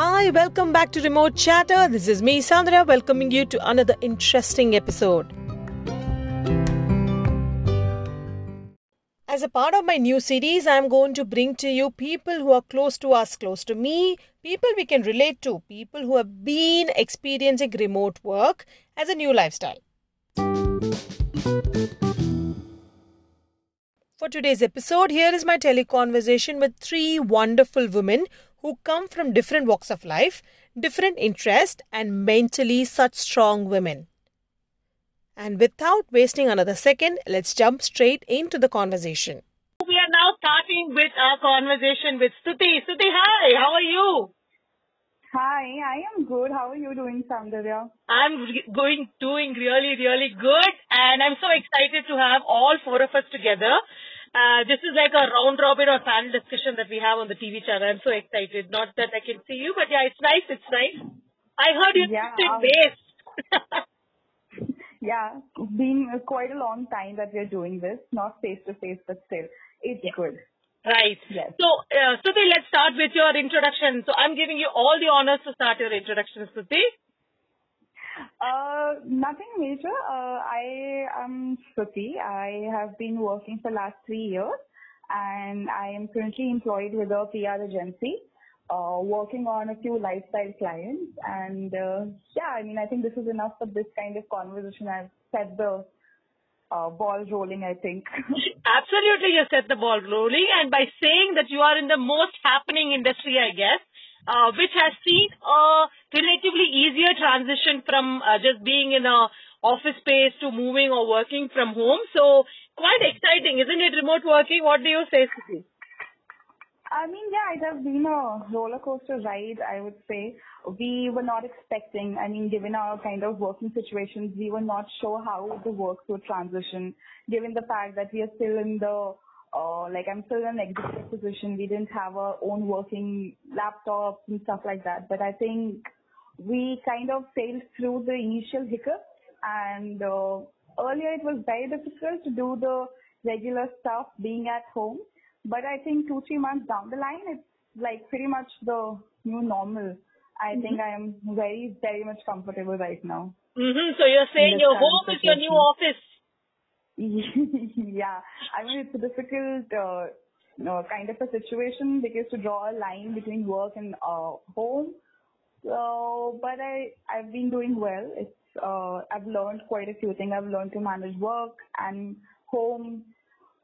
Hi, welcome back to Remote Chatter. This is me, Sandra, welcoming you to another interesting episode. As a part of my new series, I am going to bring to you people who are close to us, close to me, people we can relate to, people who have been experiencing remote work as a new lifestyle. For today's episode, here is my teleconversation with three wonderful women who come from different walks of life, different interests, and mentally such strong women. And without wasting another second, let's jump straight into the conversation. We are now starting with our conversation with Stuti. Stuti, hi, how are you? Hi, I am good. How are you doing, Soundarya? I'm going doing really, really good, and I'm so excited to have all four of us together uh, this is like a round robin or panel discussion that we have on the TV channel. I'm so excited. Not that I can see you, but yeah, it's nice. It's nice. I heard you yeah, base. yeah, been quite a long time that we're doing this, not face to face, but still, it's yeah. good. Right. Yes. So, uh, Stuti, let's start with your introduction. So, I'm giving you all the honors to start your introduction, Stuti. Uh, nothing major. Uh, I am Shruti. I have been working for last three years and I am currently employed with a PR agency, uh, working on a few lifestyle clients. And uh, yeah, I mean, I think this is enough for this kind of conversation. I've set the uh, ball rolling, I think. Absolutely, you set the ball rolling. And by saying that you are in the most happening industry, I guess, uh, which has seen a relatively easier transition from uh, just being in a office space to moving or working from home. So quite exciting, isn't it? Remote working. What do you say, Suki? I mean, yeah, it has been a roller coaster ride, I would say. We were not expecting, I mean, given our kind of working situations, we were not sure how the work would transition, given the fact that we are still in the like I'm still in an executive position. We didn't have our own working laptops and stuff like that. But I think we kind of sailed through the initial hiccups and uh, earlier it was very difficult to do the regular stuff being at home. But I think two, three months down the line, it's like pretty much the new normal. I mm-hmm. think I am very, very much comfortable right now. Mm-hmm. So you're saying your home is your new office? yeah, I mean it's a difficult uh, you know, kind of a situation because to draw a line between work and uh, home. So, but I I've been doing well. It's uh, I've learned quite a few things. I've learned to manage work and home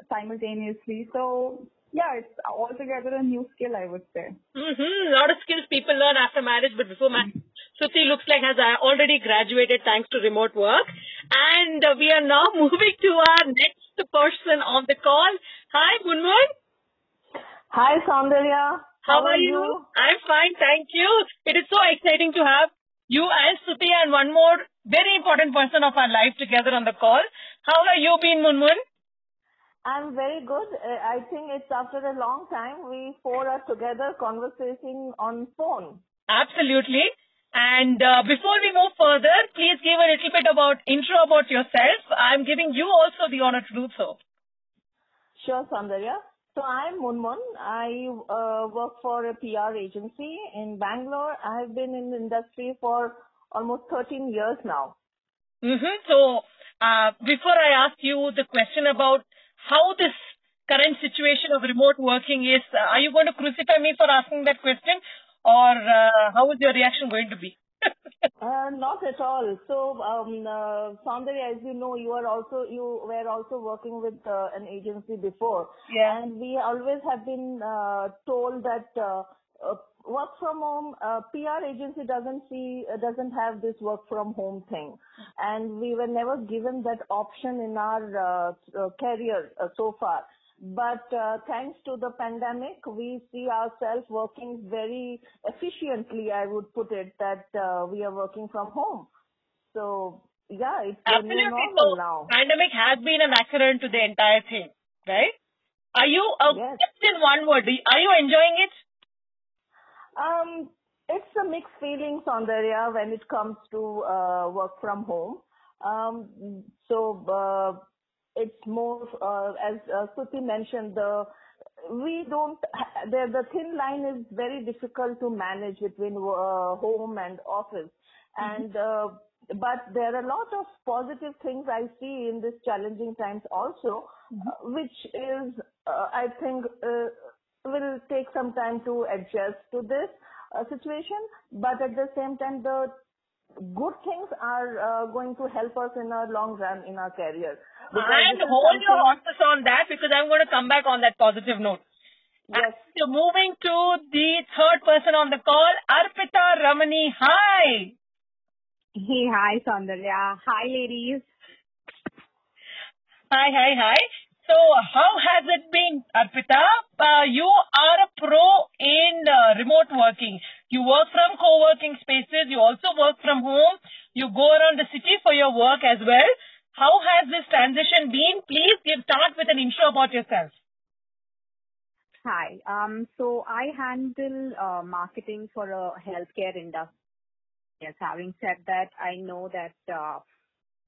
simultaneously. So yeah, it's altogether a new skill, I would say. Mm-hmm. A lot of skills people learn after marriage, but before marriage. Shruti looks like has uh, already graduated thanks to remote work. And uh, we are now moving to our next person on the call. Hi, Munmun. Hi, Sandhya. How, How are you? you? I'm fine, thank you. It is so exciting to have you and Shruti and one more very important person of our life together on the call. How are you been, Munmun? I'm very good. Uh, I think it's after a long time we four are together conversing on phone. Absolutely. And uh, before we move further, please give a little bit about intro about yourself. I'm giving you also the honor to do so. Sure, Sandhya. So I'm Munmun. I uh, work for a PR agency in Bangalore. I have been in the industry for almost 13 years now. Mm-hmm. So uh, before I ask you the question about how this current situation of remote working is, uh, are you going to crucify me for asking that question? Or uh, how is your reaction going to be? uh, not at all. So, um, uh, as you know, you are also you were also working with uh, an agency before, yeah. and we always have been uh, told that uh, uh, work from home uh, PR agency doesn't see uh, doesn't have this work from home thing, and we were never given that option in our uh, uh career uh, so far. But uh, thanks to the pandemic, we see ourselves working very efficiently, I would put it, that uh, we are working from home. So, yeah, it's Absolutely. new normal so, now. Pandemic has been an accident to the entire thing, right? Are you, uh, yes. just in one word, are you enjoying it? Um, it's a mixed feelings on when it comes to uh, work from home. It's more, uh, as uh, Suti mentioned, the we don't, the, the thin line is very difficult to manage between uh, home and office. And, uh, but there are a lot of positive things I see in this challenging times also, uh, which is, uh, I think, uh, will take some time to adjust to this uh, situation. But at the same time, the good things are uh, going to help us in our long run in our career. Because And this hold your something- horses on that because I'm going to come back on that positive note. Yes. So moving to the third person on the call, Arpita Ramani. Hi. Hey, hi, Soundarya. Hi, ladies. Hi, hi, hi. So how has it been, Arpita? Uh, you are a pro in uh, remote working. You work from co-working spaces. You also work from home. You go around the city for your work as well. How has this transition been? Please give start with an intro about yourself. Hi. Um, so I handle uh, marketing for a healthcare industry. Yes, having said that, I know that uh,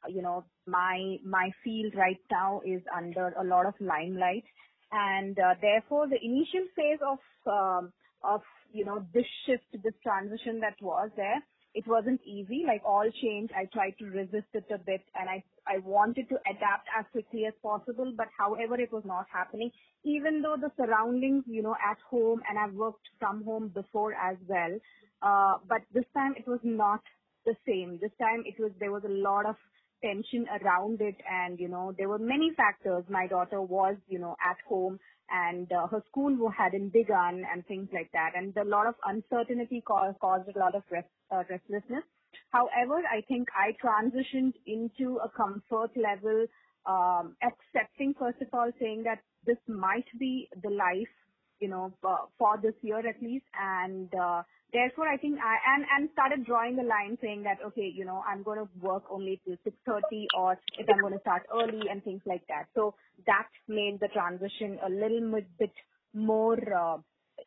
you know my my field right now is under a lot of limelight, and uh, therefore the initial phase of um, of you know this shift, this transition that was there, it wasn't easy. Like all change, I tried to resist it a bit, and I I wanted to adapt as quickly as possible. But however, it was not happening. Even though the surroundings, you know, at home, and I've worked from home before as well. Uh, but this time it was not the same. This time it was there was a lot of tension around it, and you know there were many factors. My daughter was, you know, at home, and uh, her school hadn't begun, and things like that, and a lot of uncertainty caused, caused a lot of rest, uh, restlessness. However, I think I transitioned into a comfort level, um, accepting first of all, saying that this might be the life, you know, uh, for this year at least, and uh, therefore I think I and and started drawing the line saying that okay, you know, I'm going to work only till 6:30, or if I'm going to start early and things like that. So that made the transition a little bit bit more uh,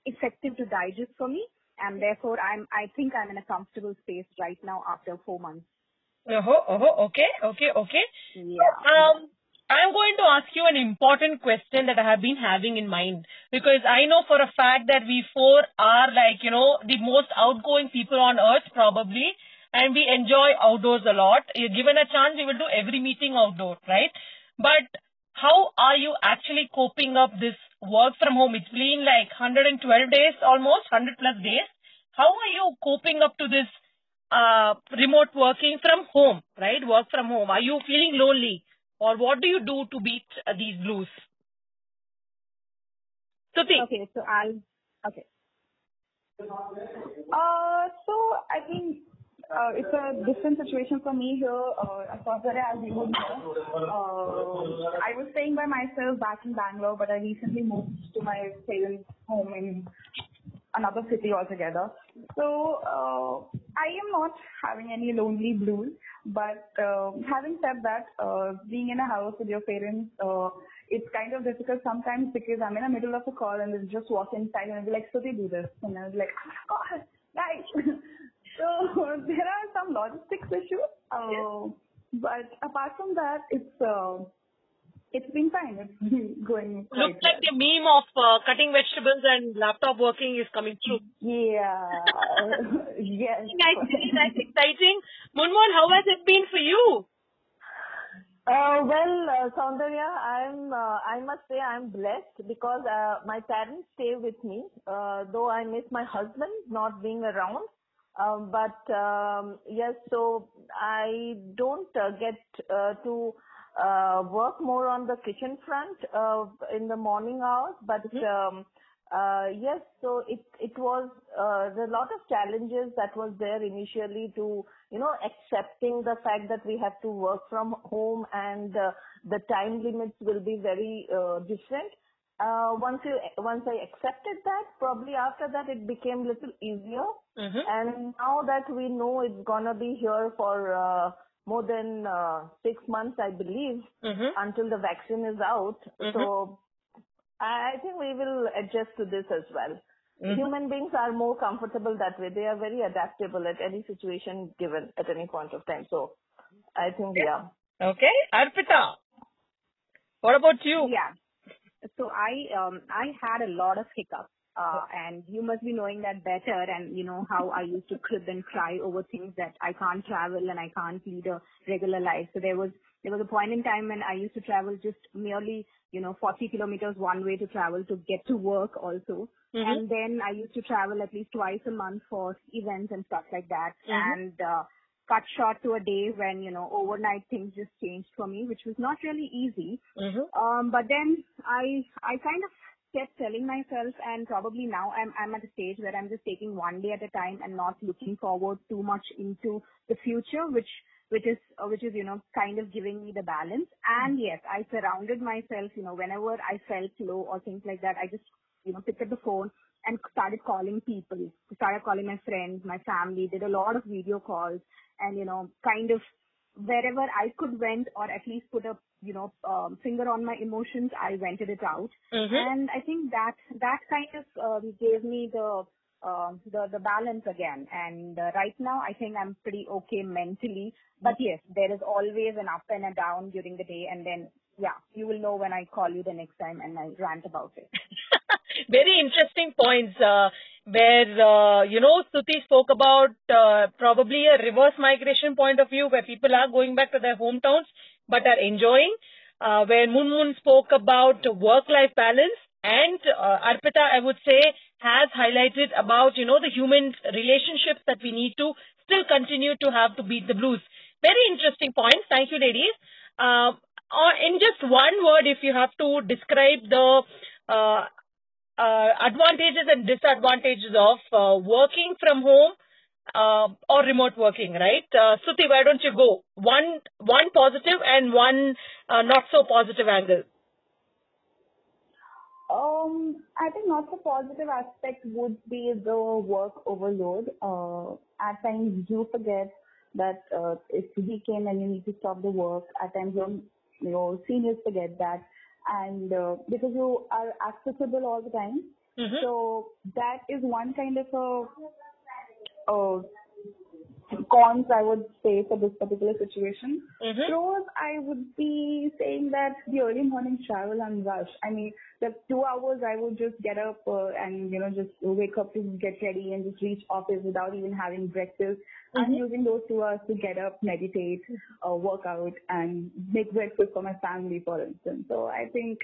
effective to digest for me, and therefore I'm I think I'm in a comfortable space right now after four months. Oh, oh, okay, okay, okay. Yeah. Um, I'm going to ask you an important question that I have been having in mind because I know for a fact that we four are like, you know, the most outgoing people on earth probably and we enjoy outdoors a lot. You're given a chance, we will do every meeting outdoor, right? But how are you actually coping up this work from home? It's been like 112 days almost, 100 plus days. How are you coping up to this uh, remote working from home, right? Work from home. Are you feeling lonely? Or what do you do to beat uh, these blues? Stuti. Okay, so I'll okay. Uh, so I think uh, it's a different situation for me here. Uh, far as you would know, uh, I was staying by myself back in Bangalore, but I recently moved to my parents' home in another city altogether. So uh, I am not having any lonely blues. But uh, having said that, uh, being in a house with your parents, uh, it's kind of difficult sometimes because I'm in the middle of a call and they'll just walk inside and I'll be like, so they do this. And I'll be like, oh my God, guys. so there are some logistics issues. Uh, But apart from that, it's uh, it's been fine. It's been going quite Looks like the meme of uh, cutting vegetables and laptop working is coming true. Yeah. yes. Nice, very nice, exciting. Munmun, how has it been for you? Uh, well, uh, Soundarya, I'm, uh, I must say I'm blessed because uh, my parents stay with me, uh, though I miss my husband not being around. Um, but um, yes, so I don't uh, get uh, to work more on the kitchen front uh, in the morning hours, but um, uh, yes, so it it was uh, there are a lot of challenges that was there initially to you know accepting the fact that we have to work from home and uh, the time limits will be very uh, different. Uh, once you once I accepted that, probably after that it became little easier. Mm-hmm. And now that we know it's gonna be here for uh, more than uh, six months, I believe, Mm-hmm. until the vaccine is out. Mhm. So I I think we will adjust to this as well. Mhm. Human beings are more comfortable that way. They are very adaptable at any situation given at any point of time. So I think, yeah. Okay. Arpita, what about you? Yeah. so I um I had a lot of hiccups. Uh, and you must be knowing that better and you know how I used to crib and cry over things that I can't travel and I can't lead a regular life. So there was there was a point in time when I used to travel just merely, you know, 40 kilometers one way to travel to get to work also. Mhm. And then I used to travel at least twice a month for events and stuff like that. Mhm. And, uh, cut short to a day when, you know, overnight things just changed for me, which was not really easy. Mhm. Um, but then I, I kind of kept telling myself and probably now I'm, I'm at a stage where I'm just taking one day at a time and not looking forward too much into the future, which, which is, uh, which is, you know, kind of giving me the balance. And yes, I surrounded myself, you know, whenever I felt low or things like that, I just, you know, picked up the phone and started calling people, started calling my friends, my family, did a lot of video calls and, you know, kind of wherever I could vent or at least put a, you know, um, finger on my emotions, I vented it out. Mhm. And I think that, that kind of, um, gave me the, uh, the, the balance again. And uh, right now I think I'm pretty okay mentally. But yes, there is always an up and a down during the day. And then, yeah, you will know when I call you the next time and I rant about it. Very interesting points uh, where, uh, you know, Suti spoke about uh, probably a reverse migration point of view where people are going back to their hometowns but are enjoying. Uh, where Moon spoke about work-life balance and uh, Arpita, I would say, has highlighted about, you know, the human relationships that we need to still continue to have to beat the blues. Very interesting points. Thank you, ladies. Uh, in just one word, if you have to describe the uh, uh, advantages and disadvantages of uh, working from home uh, or remote working, right? Uh, Suti, why don't you go? One, one positive and one uh, not so positive angle. Um, I think not the positive aspect would be the work overload. Uh, at times you forget that uh, it's weekend and you need to stop the work. At times your your seniors forget that, and uh, because you are accessible all the time, Mhm. so that is one kind of a, a cons I would say for this particular situation. Mhm. Pros, I would be saying that the early morning travel and rush. I mean, the two hours I would just get up uh, and you know just wake up to get ready and just reach office without even having breakfast. I'm Mhm. using those two hours to get up, meditate, uh, work out, and make breakfast for my family, for instance. So I think,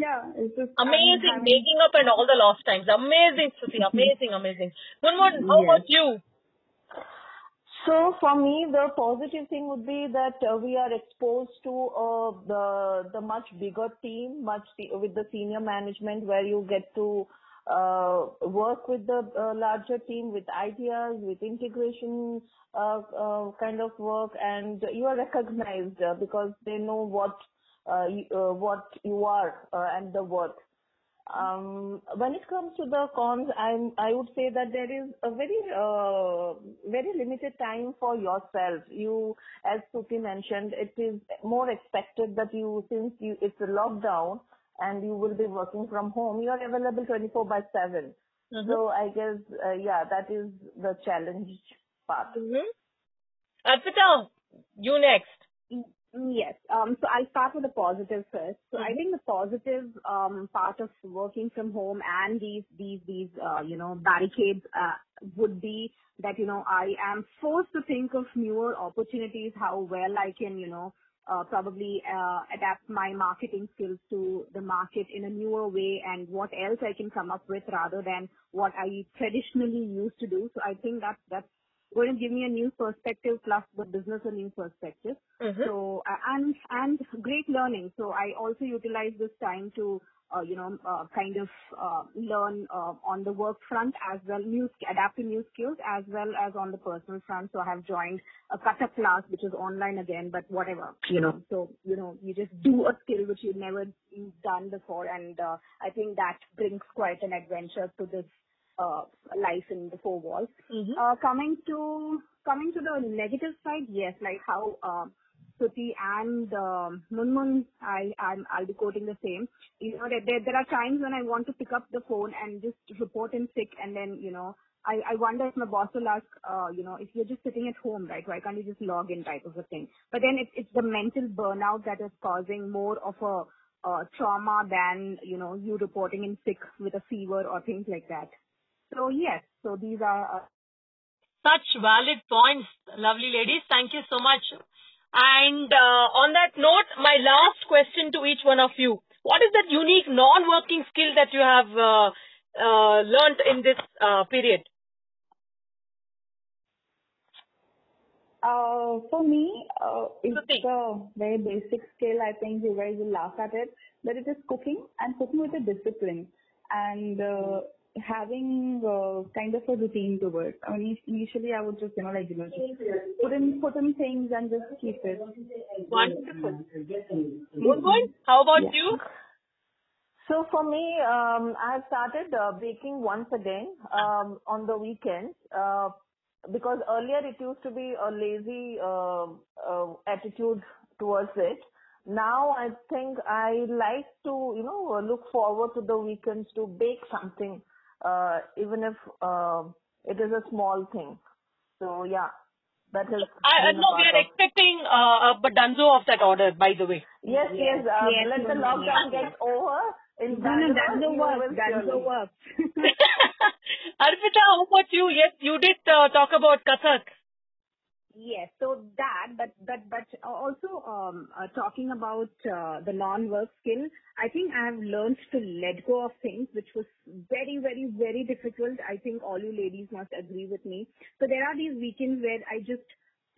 yeah, it's just Amazing having- making up and all the lost times. Amazing, Suti. Amazing, amazing. Munmun, how Yes. about you? So for me, the positive thing would be that uh, we are exposed to uh, the the much bigger team, much se- with the senior management, where you get to uh, work with the uh, larger team with ideas, with integration uh, uh, kind of work, and you are recognized uh, because they know what what you are uh, and the worth. Um, when it comes to the cons, I'm, I would say that there is a very, uh, very limited time for yourself. You, as Suti mentioned, it is more expected that you, since you, it's a lockdown and you will be working from home, you are available 24 by 7. Mhm. So I guess, uh, yeah, that is the challenge part. Mhm. Arpita, you next. Yes. Um, so I'll start with the positive first. So I Mhm. think the positive um, part of working from home and these these these uh, you know barricades uh, would be that you know I am forced to think of newer opportunities, how well I can you know uh, probably uh, adapt my marketing skills to the market in a newer way, and what else I can come up with rather than what I traditionally used to do. So I think that that's going to give me a new perspective plus the business a new perspective. Mhm. So and and great learning. So I also utilize this time to uh, you know uh, kind of uh, learn uh, on the work front as well, new adapt to new skills as well as on the personal front. So I have joined a Kathak class which is online again, but whatever you know. So you know you just do a skill which you've never done before, and uh, I think that brings quite an adventure to this life in the four walls. Mhm. Uh, coming to coming to the negative side, yes, like how uh, Suti and um, Munmun, I I'm, I'll be quoting the same. You know, there, there there are times when I want to pick up the phone and just report in sick, and then you know. I, I wonder if my boss will ask, uh, you know, if you're just sitting at home, right? Why can't you just log in type of a thing? But then it's it's the mental burnout that is causing more of a uh, trauma than you know you reporting in sick with a fever or things like that. So yes, so these are. Uh, such valid points, lovely ladies. Thank you so much. And uh, on that note, my last question to each one of you. What is that unique non-working skill that you have uh, uh, learned in this uh, period? Uh, for me, uh, it's a very basic skill. I think you guys will laugh at it, but it is cooking and cooking with a discipline. And uh, having uh, kind of a routine to it. I mean, initially I would just, you know, like, you know, just put in, put in things and just keep it. Wonderful. Good. How about yeah. you? So for me, um, I have started uh, baking once again um, on the weekends uh, because earlier it used to be a lazy uh, uh attitude towards it now I think I like to, you know, look forward to the weekends to bake something uh, even if uh, it is a small thing. So yeah, that is. I, no, we are of. expecting uh, a Dunzo of that order, by the way. Yes, yes. yes, uh, yes let the lockdown get over. In no, no, Dunzo works. Dunzo works. Arpita, how about you? Yes, you did uh, talk about Kathak. Yes. So that, but but but also um, uh, talking about uh, the non-work skill, I think I have learned to let go of things which was very very very difficult. I think all you ladies must agree with me. So there are these weekends where I just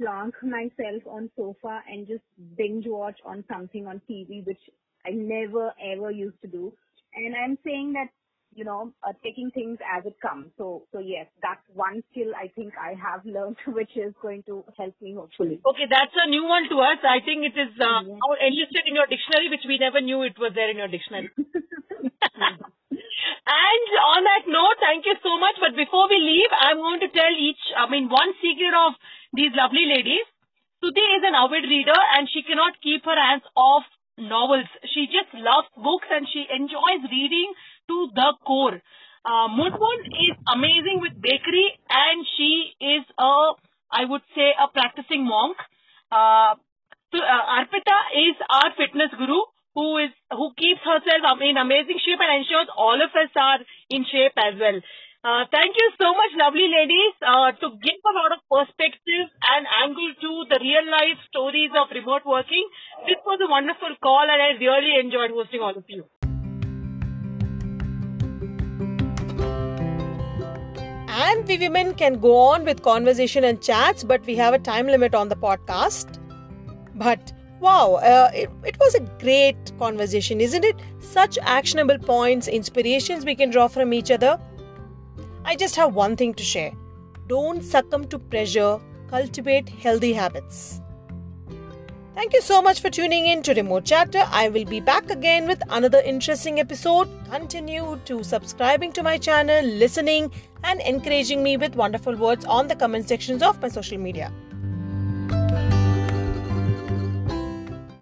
plonk myself on sofa and just binge watch on something on TV, which I never ever used to do. And I'm saying that you know, uh, taking things as it comes. So, so yes, that's one skill I think I have learned, which is going to help me hopefully. Okay, that's a new one to us. I think it is uh, yeah. enlisted in your dictionary, which we never knew it was there in your dictionary. and on that note, thank you so much. But before we leave, I'm going to tell each, I mean, one secret of these lovely ladies. Suti is an avid reader and she cannot keep her hands off novels. She just loves books and she enjoys reading to the core. Uh, Munmun is amazing with bakery and she is a, I would say, a practicing monk. Uh, so, uh, Arpita is our fitness guru who is who keeps herself in amazing shape and ensures all of us are in shape as well. Uh, thank you so much, lovely ladies, uh, to give a lot of perspective and angle to the real life stories of remote working. This was a wonderful call and I really enjoyed hosting all of you. And we women can go on with conversation and chats, but we have a time limit on the podcast. But wow, uh, it, it was a great conversation, isn't it? Such actionable points, inspirations we can draw from each other. I just have one thing to share don't succumb to pressure, cultivate healthy habits. Thank you so much for tuning in to Remote Chatter. I will be back again with another interesting episode. Continue to subscribing to my channel, listening, and encouraging me with wonderful words on the comment sections of my social media.